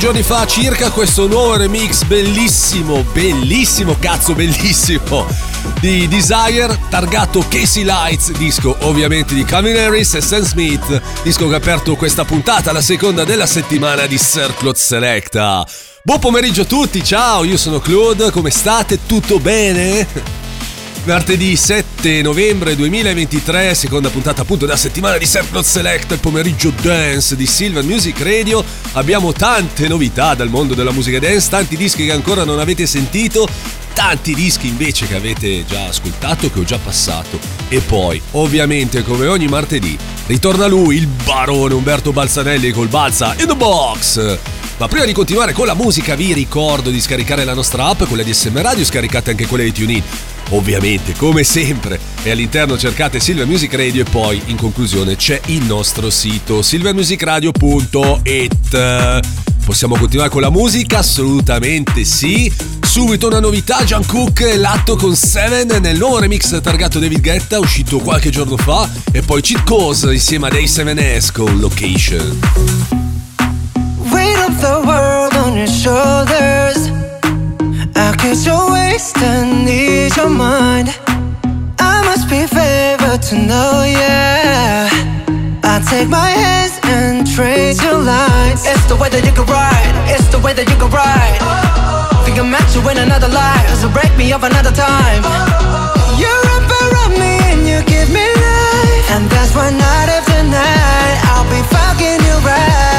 Giorni fa circa questo nuovo remix bellissimo, bellissimo, cazzo bellissimo di Desire, targato Casey Lights, disco ovviamente di Calvin Harris e Sam Smith, disco che ha aperto questa puntata, la seconda della settimana di Claude Selecta. Buon pomeriggio a tutti, ciao, io sono Claude, come state? Tutto bene? Martedì 7 novembre 2023, seconda puntata appunto della settimana di Surfload Select, il pomeriggio dance di Silver Music Radio. Abbiamo tante novità dal mondo della musica dance, tanti dischi che ancora non avete sentito, tanti dischi invece che avete già ascoltato, che ho già passato. E poi, ovviamente, come ogni martedì, ritorna lui, il barone Umberto Balzanelli col Balza in the Box. Ma prima di continuare con la musica vi ricordo di scaricare la nostra app, quella di SM Radio, scaricate anche quella di TuneIn. Ovviamente, come sempre, e all'interno cercate Silver Music Radio e poi in conclusione c'è il nostro sito silvermusicradio.it. Possiamo continuare con la musica? Assolutamente sì. Subito una novità, John Cook e l'atto con Seven nel nuovo remix targato David Guetta uscito qualche giorno fa e poi Cheat Code insieme a Day 7S con Location. Weight of the world on your shoulders. I catch your waist and ease your mind. I must be favored to know, yeah. I take my hands and trace your lines. It's the way that you can ride. It's the way that you can ride. Think I'm meant to win another life, so break me up another time. You're up around me and you give me life, and that's why night after night I'll be fucking you right.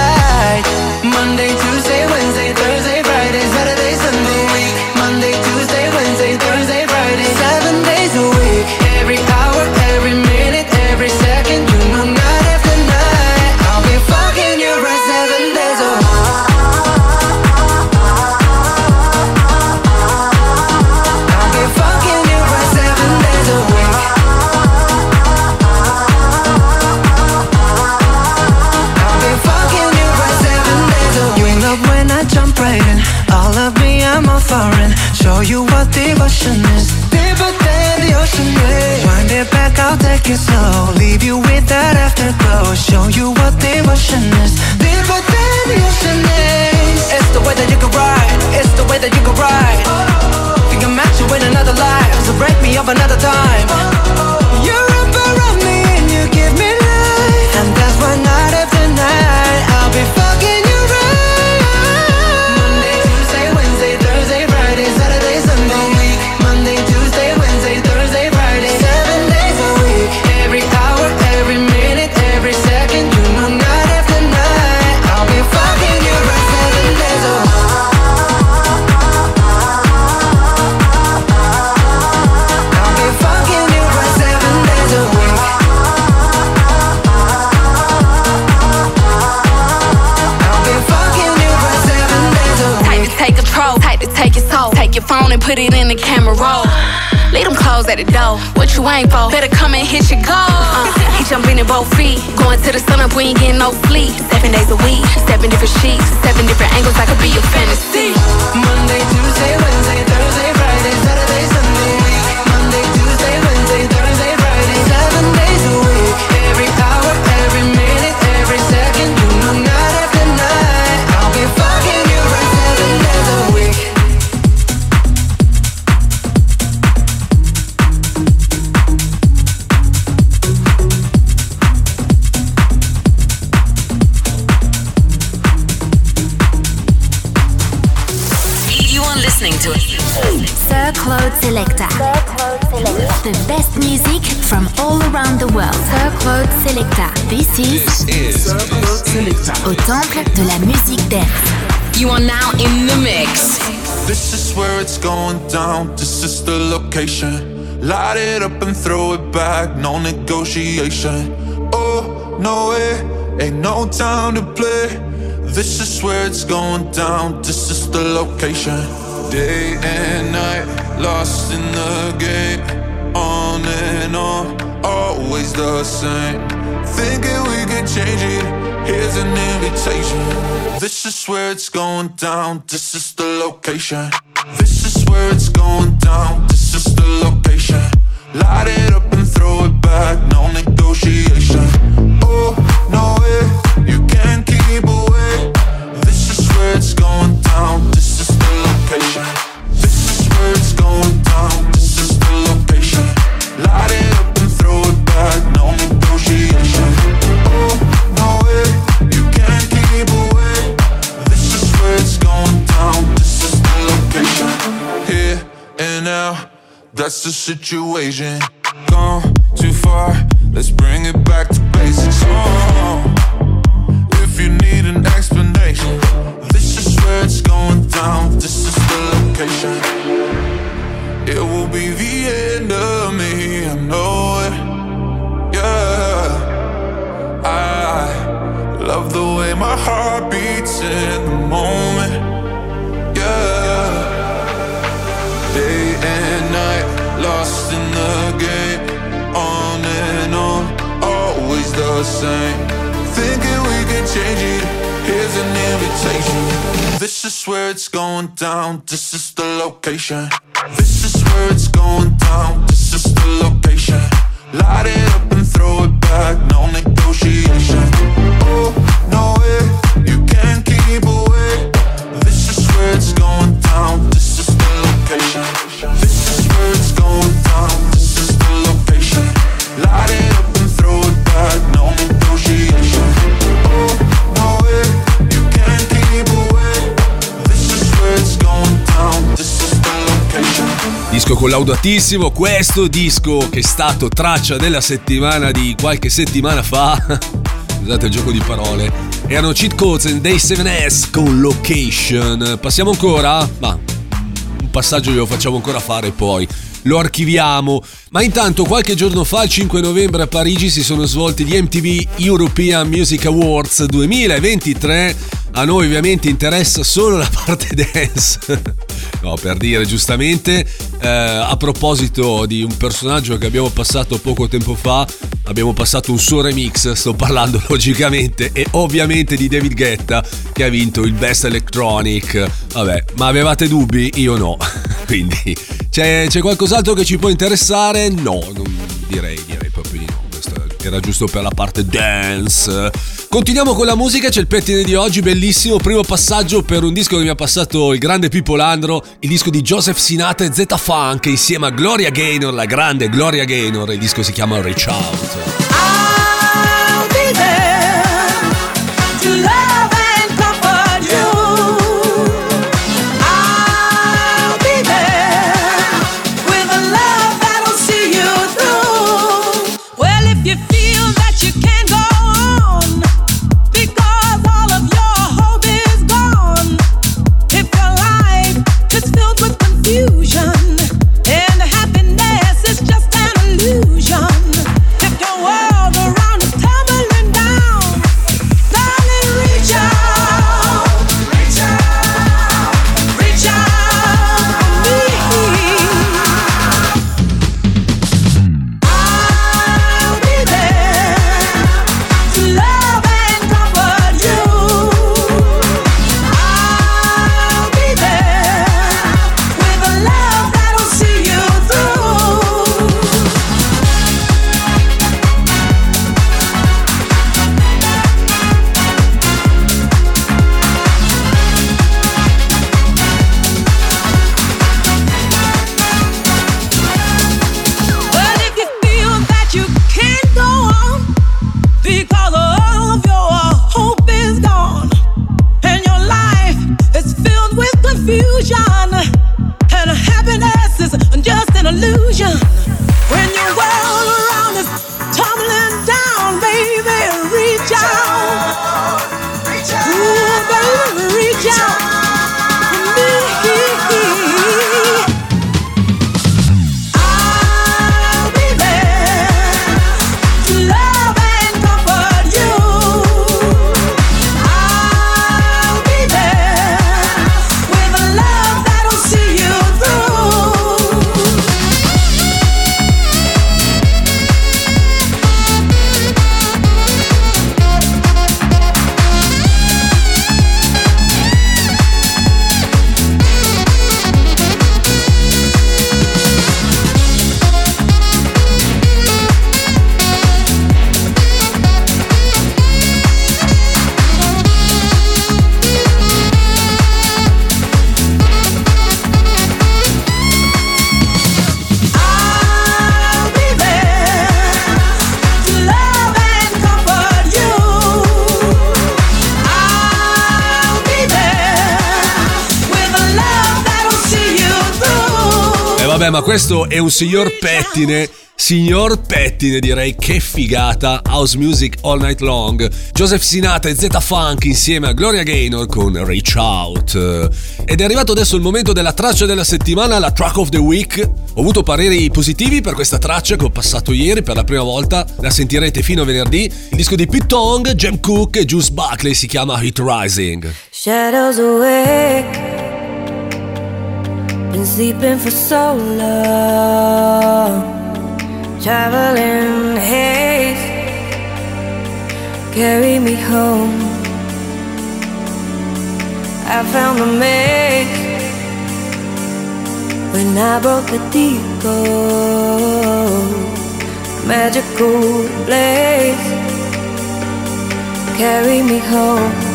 So break me up another time. Light it up and throw it back. No negotiation. Oh, no way. Ain't no time to play. This is where it's going down. This is the location. Day and night, lost in the game. On and on, always the same. Thinking we can change it. Here's an invitation. This is where it's going down. This is the location. This is where it's going down. This is the location. Light it up and throw it back. No negotiation. Oh, that's the situation. Gone too far, let's bring it back to basics. Oh, if you need an explanation, this is where it's going down. This is the location. It will be the end of me, I know it. Yeah, I love the way my heart beats in the moment. The game, on and on, always the same. Thinking we can change it. Here's an invitation. This is where it's going down. This is the location. This is where it's going down. This is the location. Light it up and throw it back. No negotiation. Oh, no way. You can't keep away. Collaudatissimo, questo disco che è stato traccia della settimana di qualche settimana fa. Scusate il gioco di parole. Erano Cheat Codes and Day 7S con Location. Passiamo ancora? Ma un passaggio glielo facciamo ancora fare poi. Lo archiviamo. Ma intanto qualche giorno fa, il 5 novembre a Parigi, si sono svolti gli MTV European Music Awards 2023. A noi ovviamente interessa solo la parte dance. No, per dire giustamente, eh, a proposito di un personaggio che abbiamo passato poco tempo fa, abbiamo passato un suo remix, sto parlando logicamente e ovviamente di David Guetta che ha vinto il Best Electronic. Vabbè, ma avevate dubbi? Io no. Quindi c'è, c'è qualcos'altro che ci può interessare? No, non direi, direi era giusto per la parte dance. Continuiamo con la musica, c'è il pettine di oggi, bellissimo. Primo passaggio per un disco che mi ha passato il grande Pippo Landro, il disco di Joseph Sinata e Z Funk insieme a Gloria Gaynor, la grande Gloria Gaynor. Il disco si chiama Reach Out. I'll ma questo è un signor pettine. Signor pettine, direi che figata. House music all night long. Joseph Sinatra e Zeta Funk insieme a Gloria Gaynor con Reach Out. Ed è arrivato adesso il momento della traccia della settimana, la track of the week. Ho avuto pareri positivi per questa traccia che ho passato ieri per la prima volta. La sentirete fino a venerdì. Il disco di Pete Tong, Jam Cook e Juice Buckley si chiama Hit Rising. Shadows awake. Been sleeping for so long. Traveling haze. Carry me home. I found the maze. When I broke the deco. Magical blaze. Carry me home.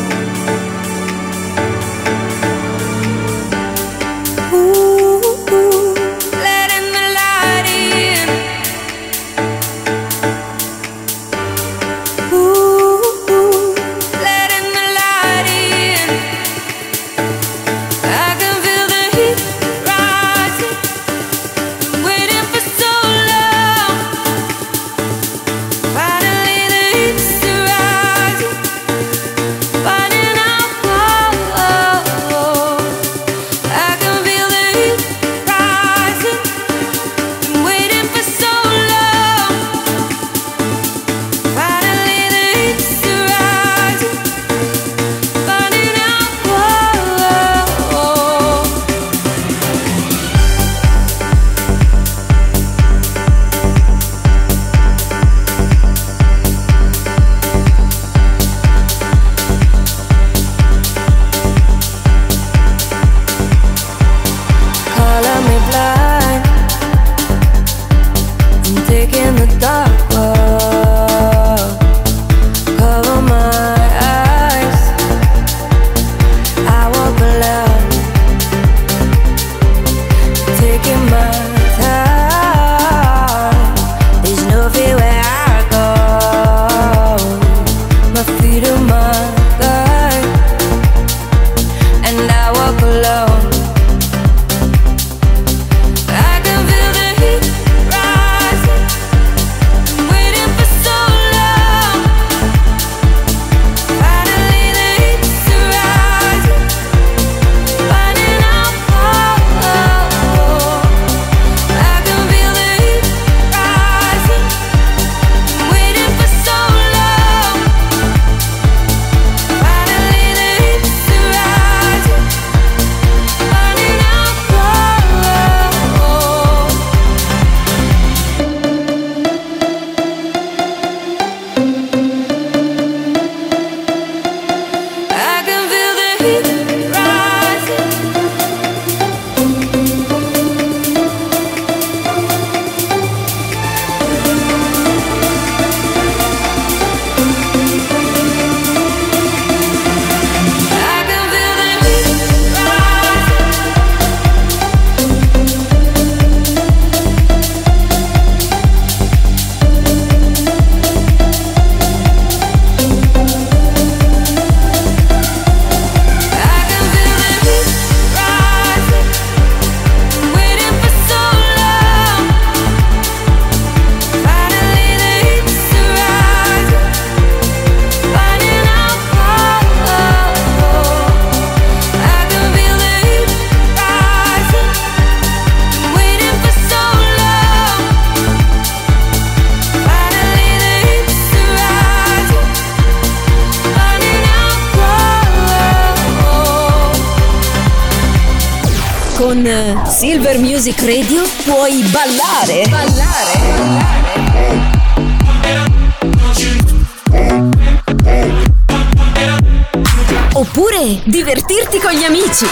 10.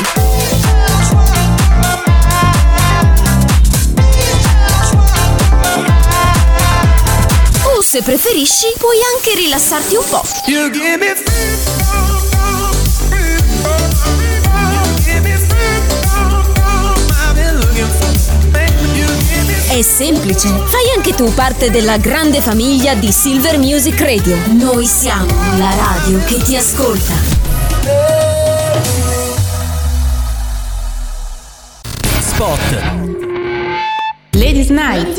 Uh, se preferisci, puoi anche rilassarti un po'. È semplice. Fai anche tu parte della grande famiglia di Silver Music Radio. Noi siamo la radio che ti ascolta. Spot. Ladies Night.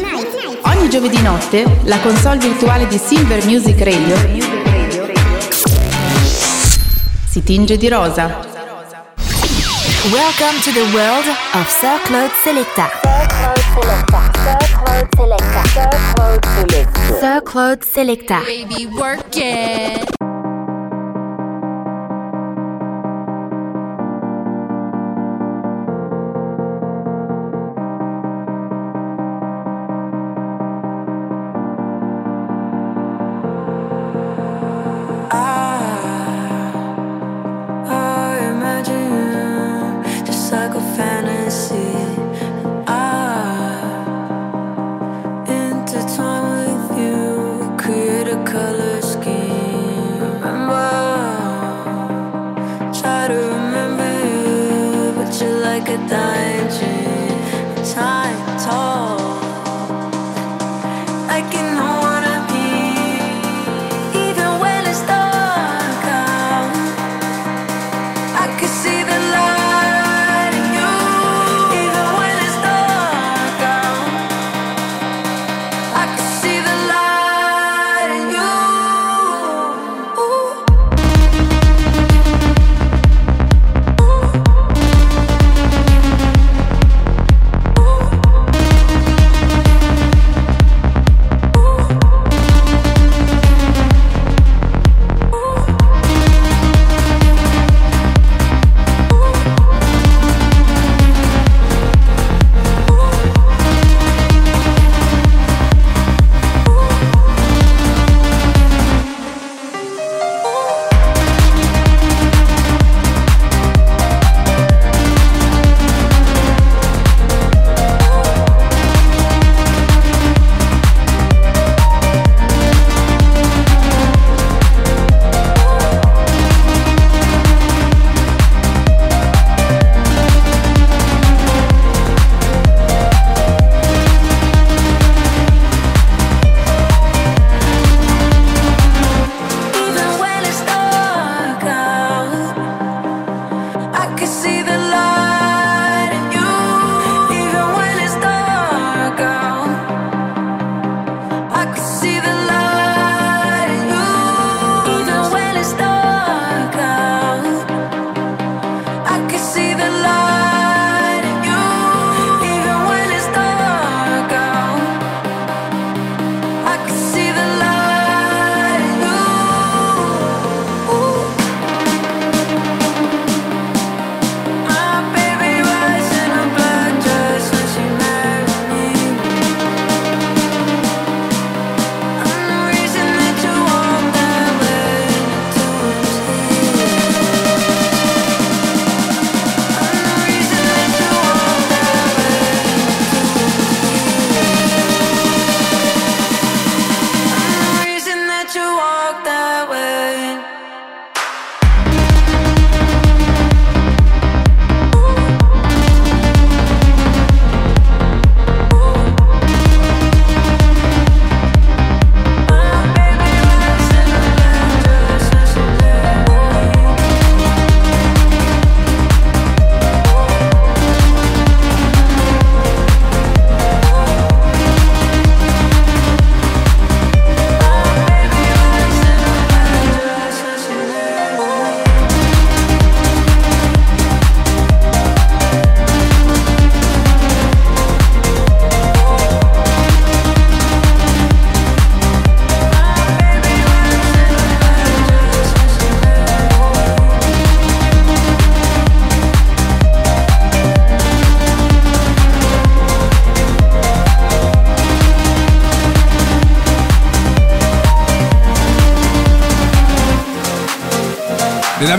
Ogni giovedì notte la console virtuale di Silver Music Radio si tinge di rosa. Welcome to the world of Sir Claude Selecta. Sir Claude Selecta. Baby, work it.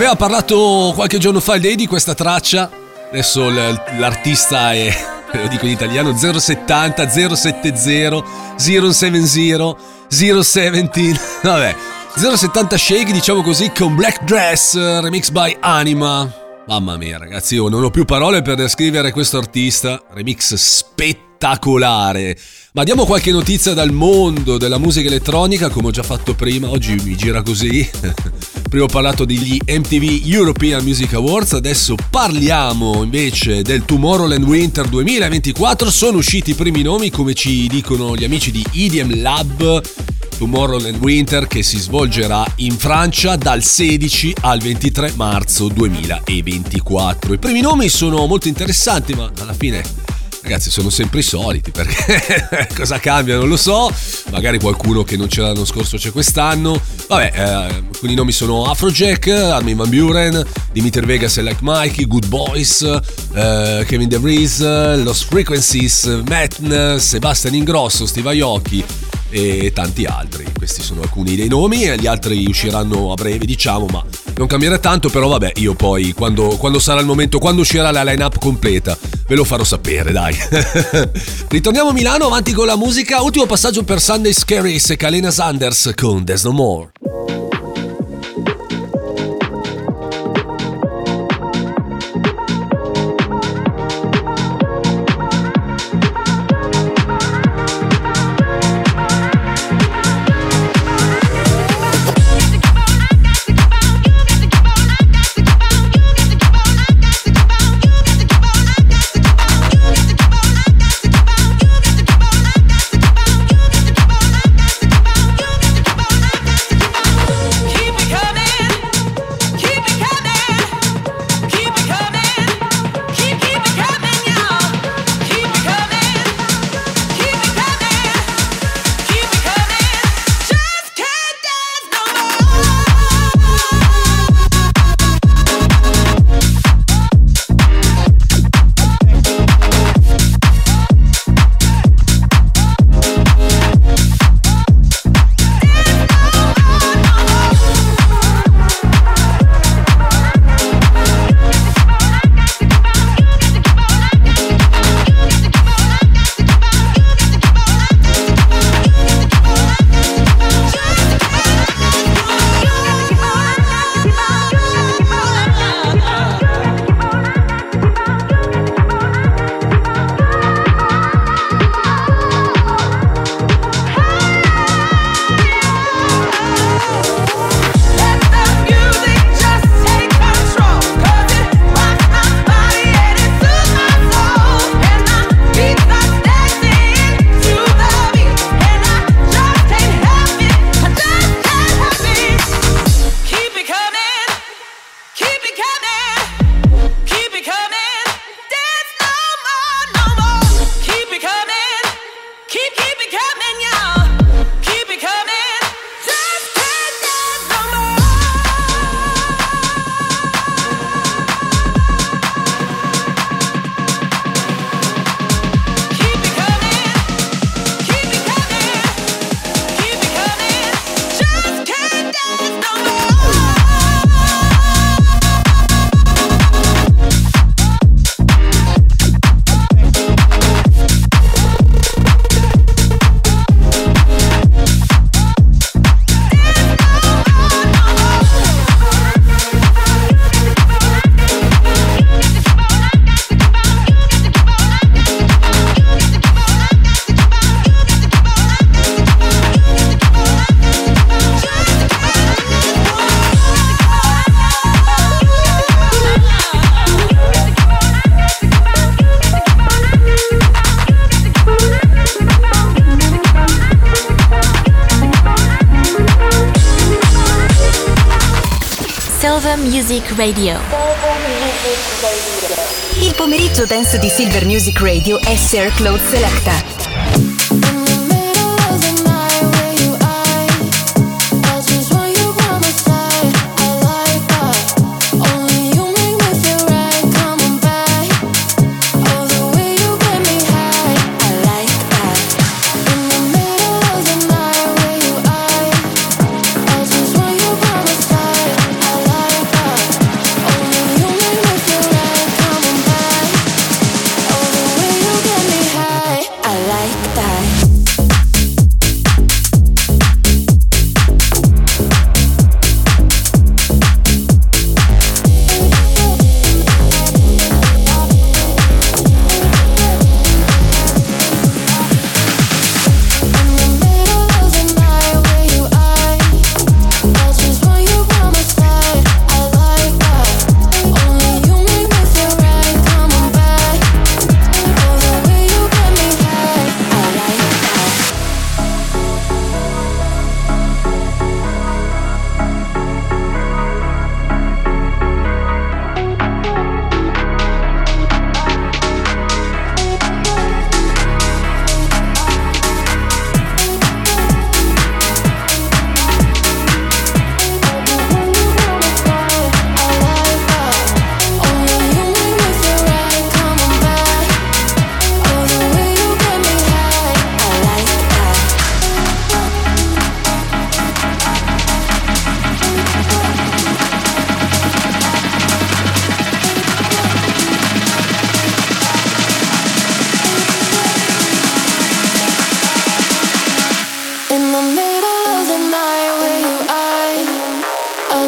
Aveva parlato qualche giorno fa il Day di questa traccia. Adesso l'artista è, lo dico in italiano, 070 070 070 017. Vabbè, 070 Shake, diciamo così, con Black Dress, remix by Anima. Mamma mia, ragazzi, io non ho più parole per descrivere questo artista. Remix spettacolare. Ma diamo qualche notizia dal mondo della musica elettronica, come ho già fatto prima. Oggi mi gira così. Prima ho parlato degli MTV European Music Awards, adesso parliamo invece del Tomorrowland Winter 2024. Sono usciti i primi nomi, come ci dicono gli amici di EDM Lab. Tomorrowland Winter che si svolgerà in Francia dal 16 al 23 marzo 2024. I primi nomi sono molto interessanti, ma alla fine ragazzi sono sempre i soliti perché cosa cambia non lo so magari qualcuno che non c'era l'anno scorso c'è quest'anno vabbè eh, alcuni nomi sono Afrojack Armin Van Buren Dimitri Vegas e Like Mikey Good Boys eh, Kevin DeVries Lost Frequencies Matt Sebastian Ingrosso Steve Aoki e tanti altri. Questi sono alcuni dei nomi gli altri usciranno a breve, diciamo, ma non cambierà tanto, però vabbè, io poi quando, quando sarà il momento, quando uscirà la line-up completa, ve lo farò sapere, dai. Ritorniamo a Milano, avanti con la musica. Ultimo passaggio per Sunday Scaries e Kalena Sanders con There's No More. Radio. Il pomeriggio dance di Silver Music Radio è Sir Claude Selecta.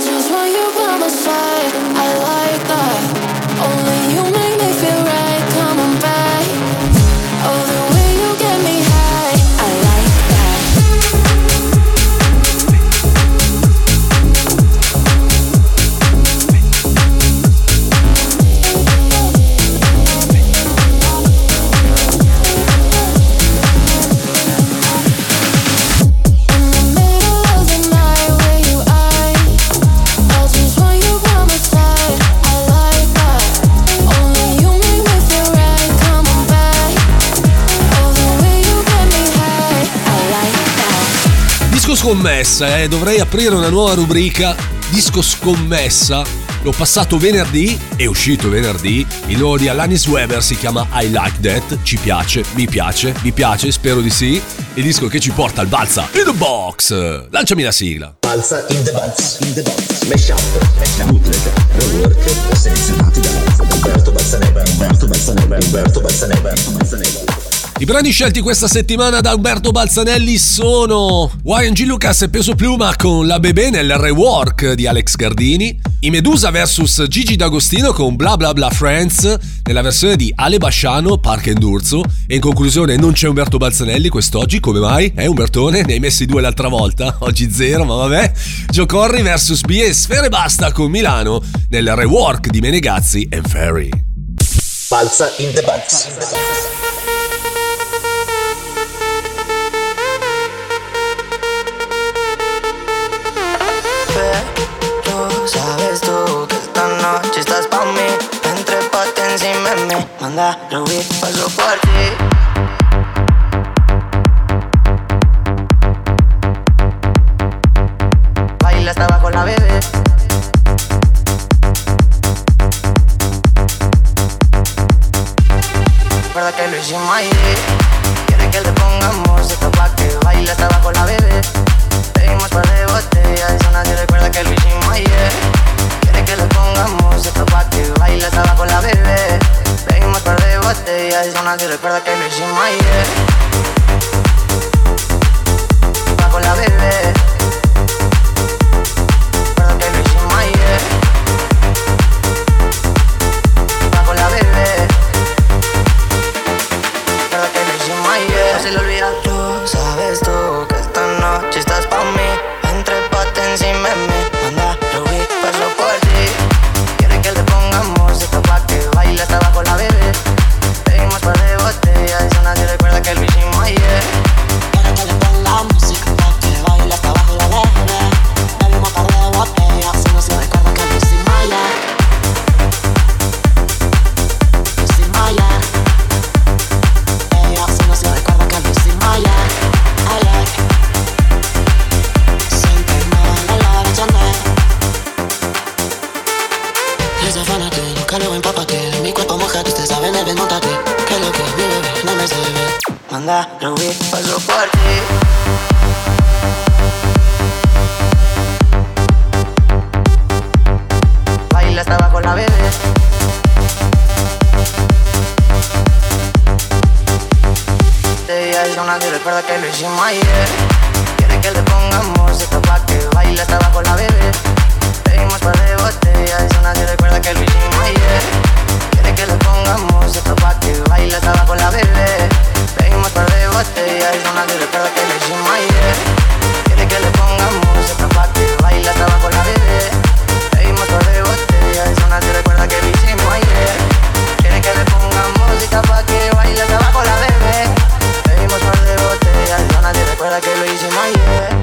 just want you by my side. I like that. Scommessa, eh. Dovrei aprire una nuova rubrica. Disco scommessa. L'ho passato venerdì, è uscito venerdì. Il nuovo di Alanis Weber si chiama I Like That. Ci piace, mi piace, mi piace, spero di sì. Il disco che ci porta al balza in the box. Lanciami la sigla. Balsa in the box, in the box, mash up, bootleg, rework, selezionati da Umberto Balzaneva, Umberto Balzaneva, Umberto Balzaneva, Umberto Balzaneva. I brani scelti questa settimana da Alberto Balzanelli sono Warren G. Lucas e Peso Pluma con La Bebè nel rework di Alex Gardini, I Medusa vs Gigi D'Agostino con Bla Bla Bla Friends nella versione di Ale Basciano, Park Endurzo e in conclusione non c'è Umberto Balzanelli quest'oggi, come mai? Eh Umbertone? Ne hai messi due l'altra volta, oggi zero, ma vabbè. Joe Corri vs B e Sfere Basta con Milano nel rework di Menegazzi and Ferry. Balsa in the box. sin meme Manda Ruby, paso por ti Baila hasta abajo la bebé. Recuerda que lo hicimos ahí Quiere que le pongamos esto pa' que baile hasta abajo la bebé. Pedimos par de botellas y son así, recuerda que lo hicimos ayer que le pongamos. Música pa' que baile hasta abajo la bebé. Pedimos par de botellas y nadie recuerda que lo hicimos ayer. Abajo la bebé Una que recuerda que lo hicimos ayer. Quiere que le pongamos música pa' que baile hasta abajo la bebé. Pedimos par de botellas y nadie recuerda que lo hicimos ayer. Quiere que le pongamos música pa' que baile hasta abajo la bebé. Pedimos par de botellas y nadie recuerda que lo hicimos ayer. Quiere que le pongamos música pa' que baile hasta abajo la bebé. Pedimos par de botellas y nadie recuerda que lo hicimos ayer. Quiere que le pongamos música pa' que baile hasta abajo la bebé like a lazy in my head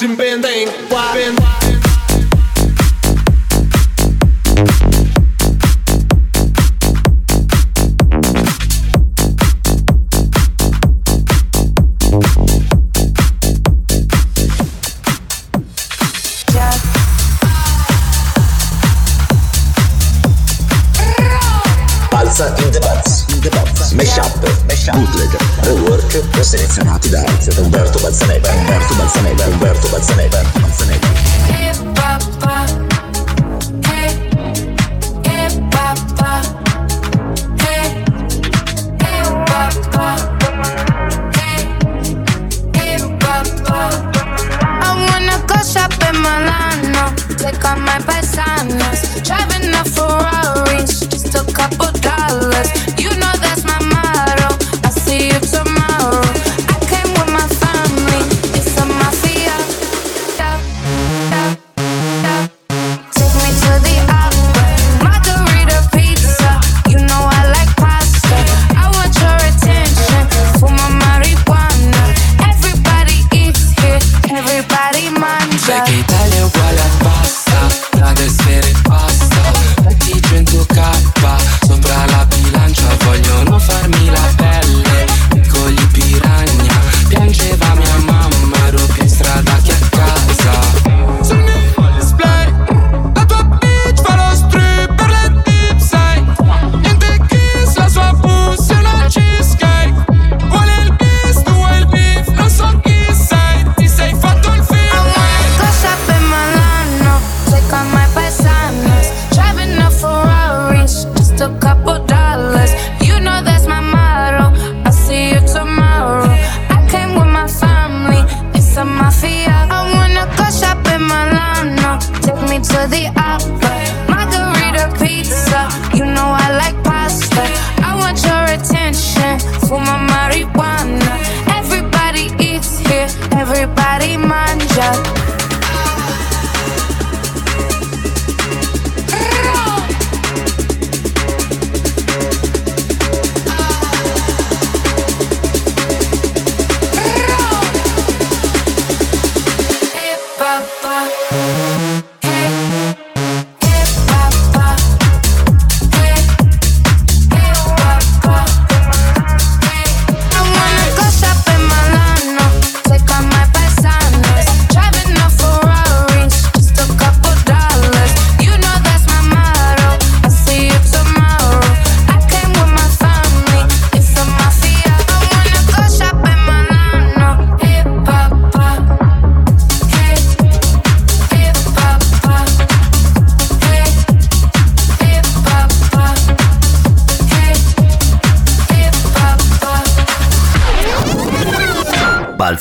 watching bending, bending.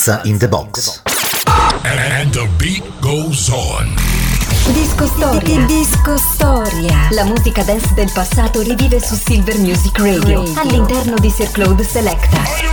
Piazza in the Box. And the beat goes on. Disco Storia. Disco Storia. La musica dance del passato rivive su Silver Music Radio, Radio. all'interno di Sir Claude Selecta.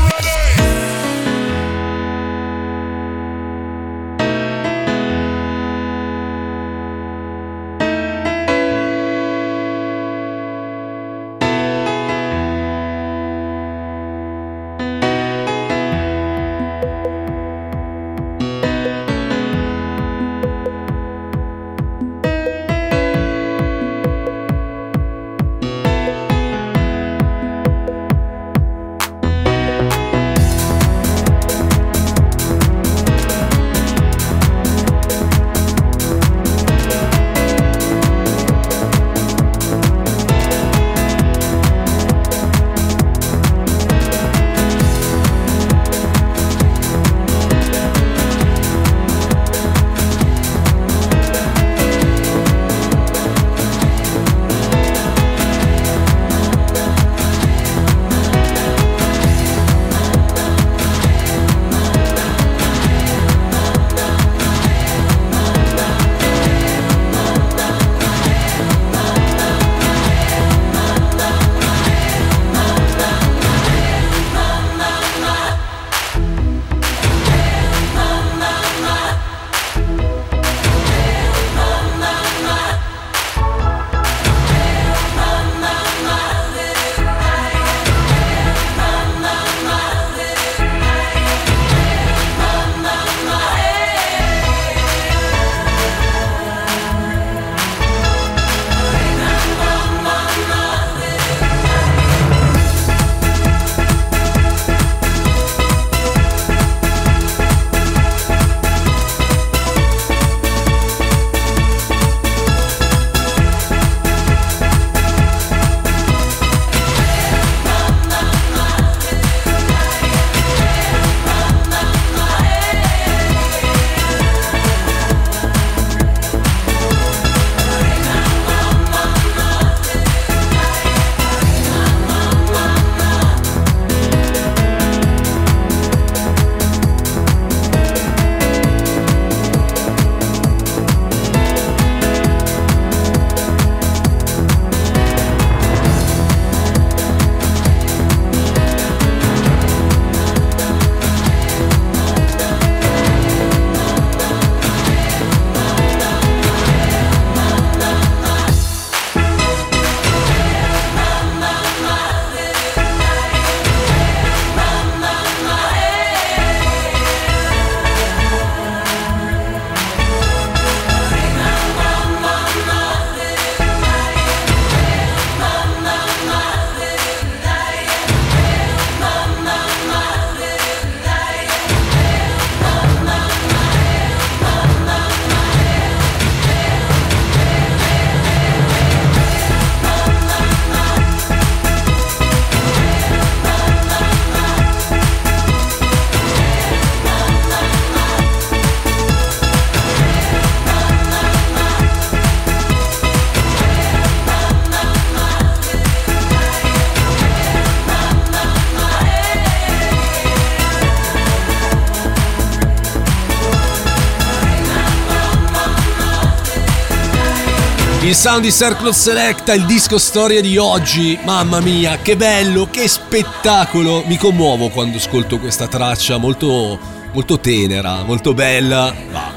Sound di Circle Selecta, il disco storia di oggi. Mamma mia, che bello, che spettacolo. Mi commuovo quando ascolto questa traccia molto, molto tenera, molto bella. Va,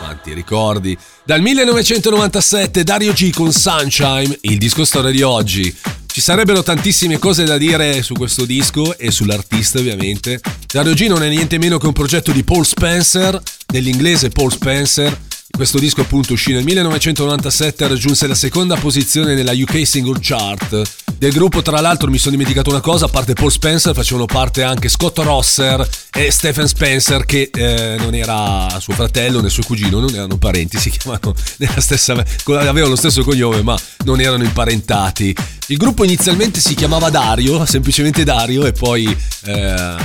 quanti ricordi. Dal 1997 Dario G con Sunshine, il disco storia di oggi. Ci sarebbero tantissime cose da dire su questo disco e sull'artista ovviamente. Dario G non è niente meno che un progetto di Paul Spencer, dell'inglese Paul Spencer. Questo disco appunto uscì nel 1997 e raggiunse la seconda posizione nella UK Single Chart. Del gruppo tra l'altro mi sono dimenticato una cosa, a parte Paul Spencer facevano parte anche Scott Rosser e Stephen Spencer che eh, non era suo fratello né suo cugino, non erano parenti, si chiamavano nella stessa... avevano lo stesso cognome ma non erano imparentati. Il gruppo inizialmente si chiamava Dario, semplicemente Dario e poi eh,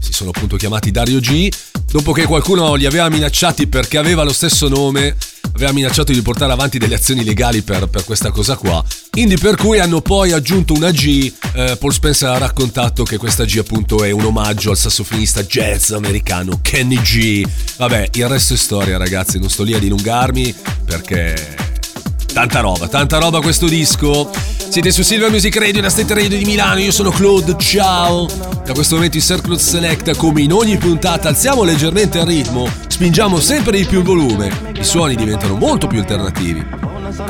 si sono appunto chiamati Dario G. Dopo che qualcuno li aveva minacciati perché aveva lo stesso nome, aveva minacciato di portare avanti delle azioni legali per, per questa cosa qua. Quindi per cui hanno poi aggiunto una G. Eh, Paul Spencer ha raccontato che questa G appunto è un omaggio al sassofonista jazz americano Kenny G. Vabbè, il resto è storia ragazzi, non sto lì a dilungarmi perché Tanta roba, tanta roba questo disco. Siete su Silver Music Radio, la State Radio di Milano, io sono Claude, ciao. Da questo momento in Circle Select, come in ogni puntata, alziamo leggermente il ritmo, spingiamo sempre di più il volume, i suoni diventano molto più alternativi.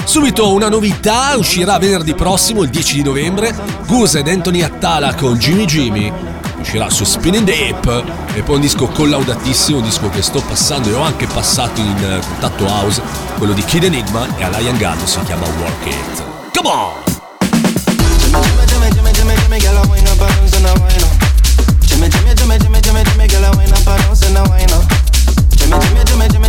Subito una novità, uscirà venerdì prossimo, il 10 di novembre, Goose ed Anthony Attala con Jimmy Jimmy. Uscirà su Spinning Deep e poi un disco collaudatissimo, un disco che sto passando e ho anche passato in eh, contatto house, quello di Kid Enigma e Alain Gallo si chiama Work It. Come on! Jimmy, Jimmy, Jimmy, Jimmy, girl, I wind up, bounce and I wind up. Jimmy, Jimmy, Jimmy, Jimmy, Jimmy, girl, I wind up, bounce and I wind up. Jimmy, Jimmy, Jimmy, Jimmy,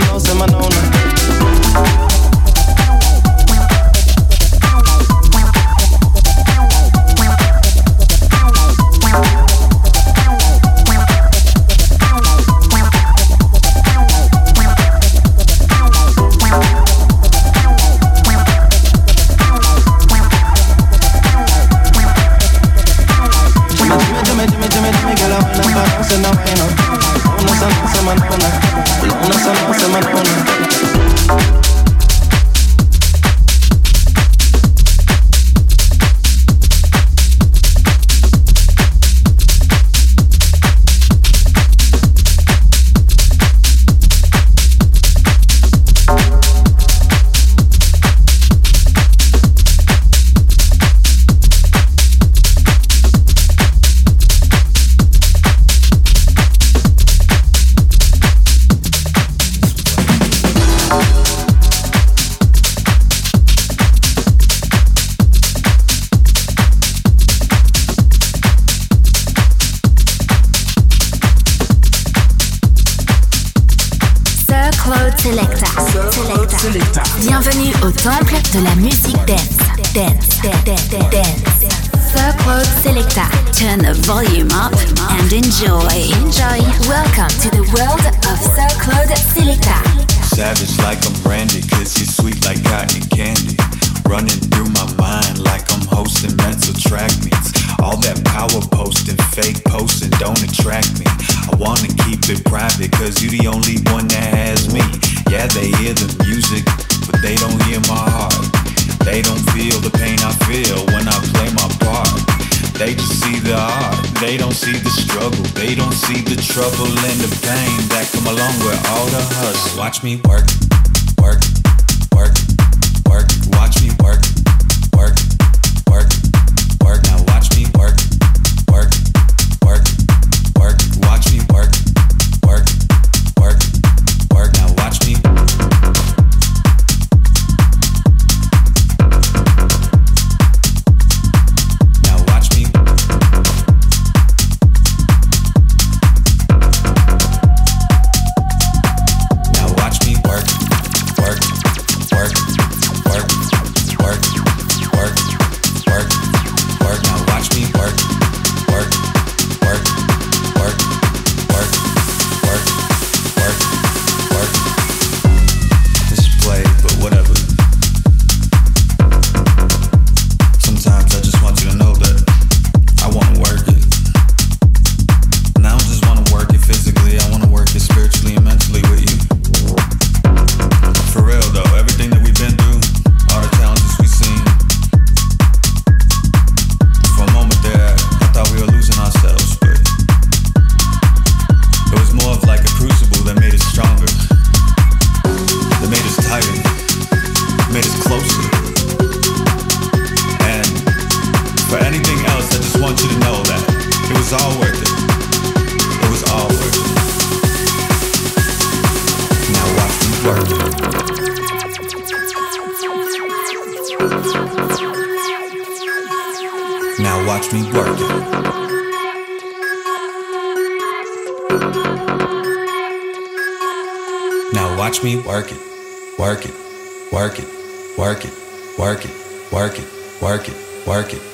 solo se manona. They don't see the trouble and the pain that come along with all the hustle. Watch me work, work. Now watch me work it. Now watch me work it, work it, work it, work it, work it, work it, work it, work it, work it.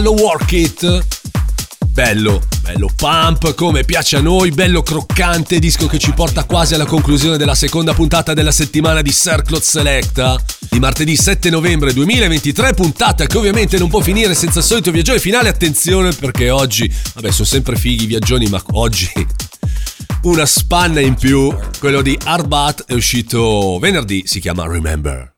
Gallo, Work It. Bello, bello pump, come piace a noi, bello croccante, disco che ci porta quasi alla conclusione della seconda puntata della settimana di Circlot Selecta. Di martedì 7 novembre 2023, puntata che ovviamente non può finire senza il solito viaggione finale. Attenzione perché oggi, vabbè, sono sempre fighi i viaggioni, ma oggi una spanna in più. Quello di Arbat è uscito venerdì, si chiama. Remember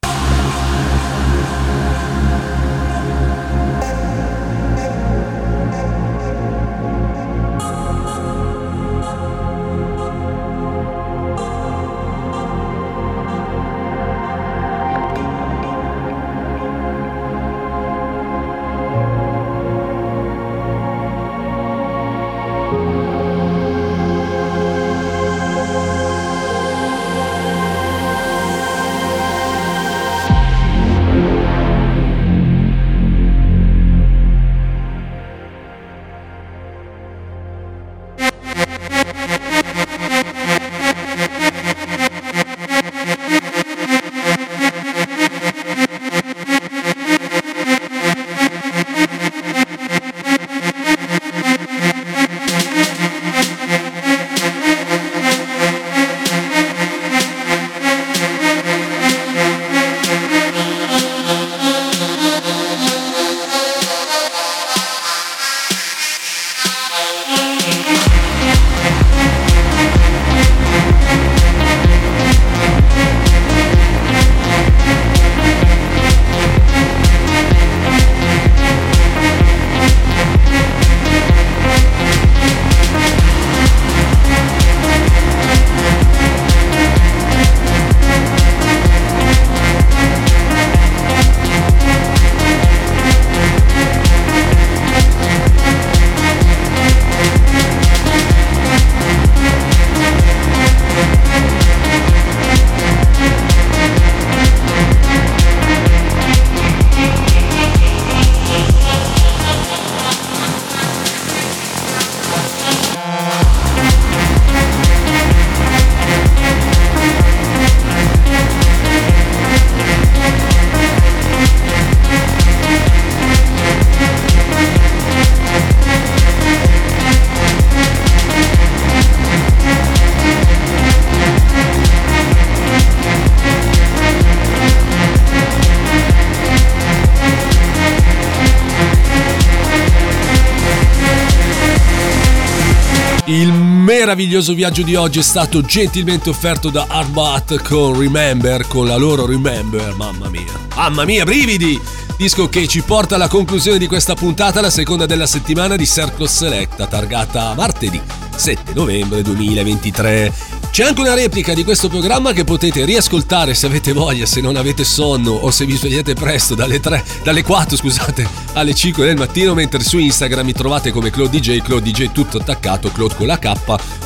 meraviglioso viaggio di oggi è stato gentilmente offerto da Arbat con Remember, con la loro Remember, mamma mia. Mamma mia, brividi! Disco che ci porta alla conclusione di questa puntata, la seconda della settimana di Circle Selecta, targata martedì 7 novembre 2023. C'è anche una replica di questo programma che potete riascoltare se avete voglia, se non avete sonno o se vi svegliate presto dalle 3, dalle 4 scusate, alle 5 del mattino, mentre su Instagram mi trovate come Claude DJ, Claude DJ tutto attaccato, Claude con la K.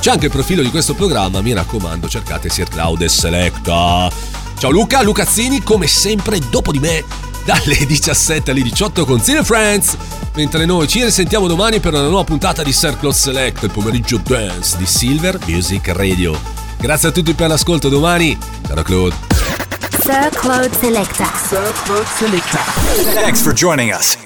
C'è anche il profilo di questo programma, mi raccomando, cercate Sir Cloud e Selecta. Ciao Luca, Lucazzini, come sempre dopo di me dalle 17 alle 18 con Cine Friends. Mentre noi ci risentiamo domani per una nuova puntata di Circle Select, il pomeriggio dance di Silver Music Radio. Grazie a tutti per l'ascolto domani. Ciao Claude. Sir Claude Selecta. Thanks for joining us.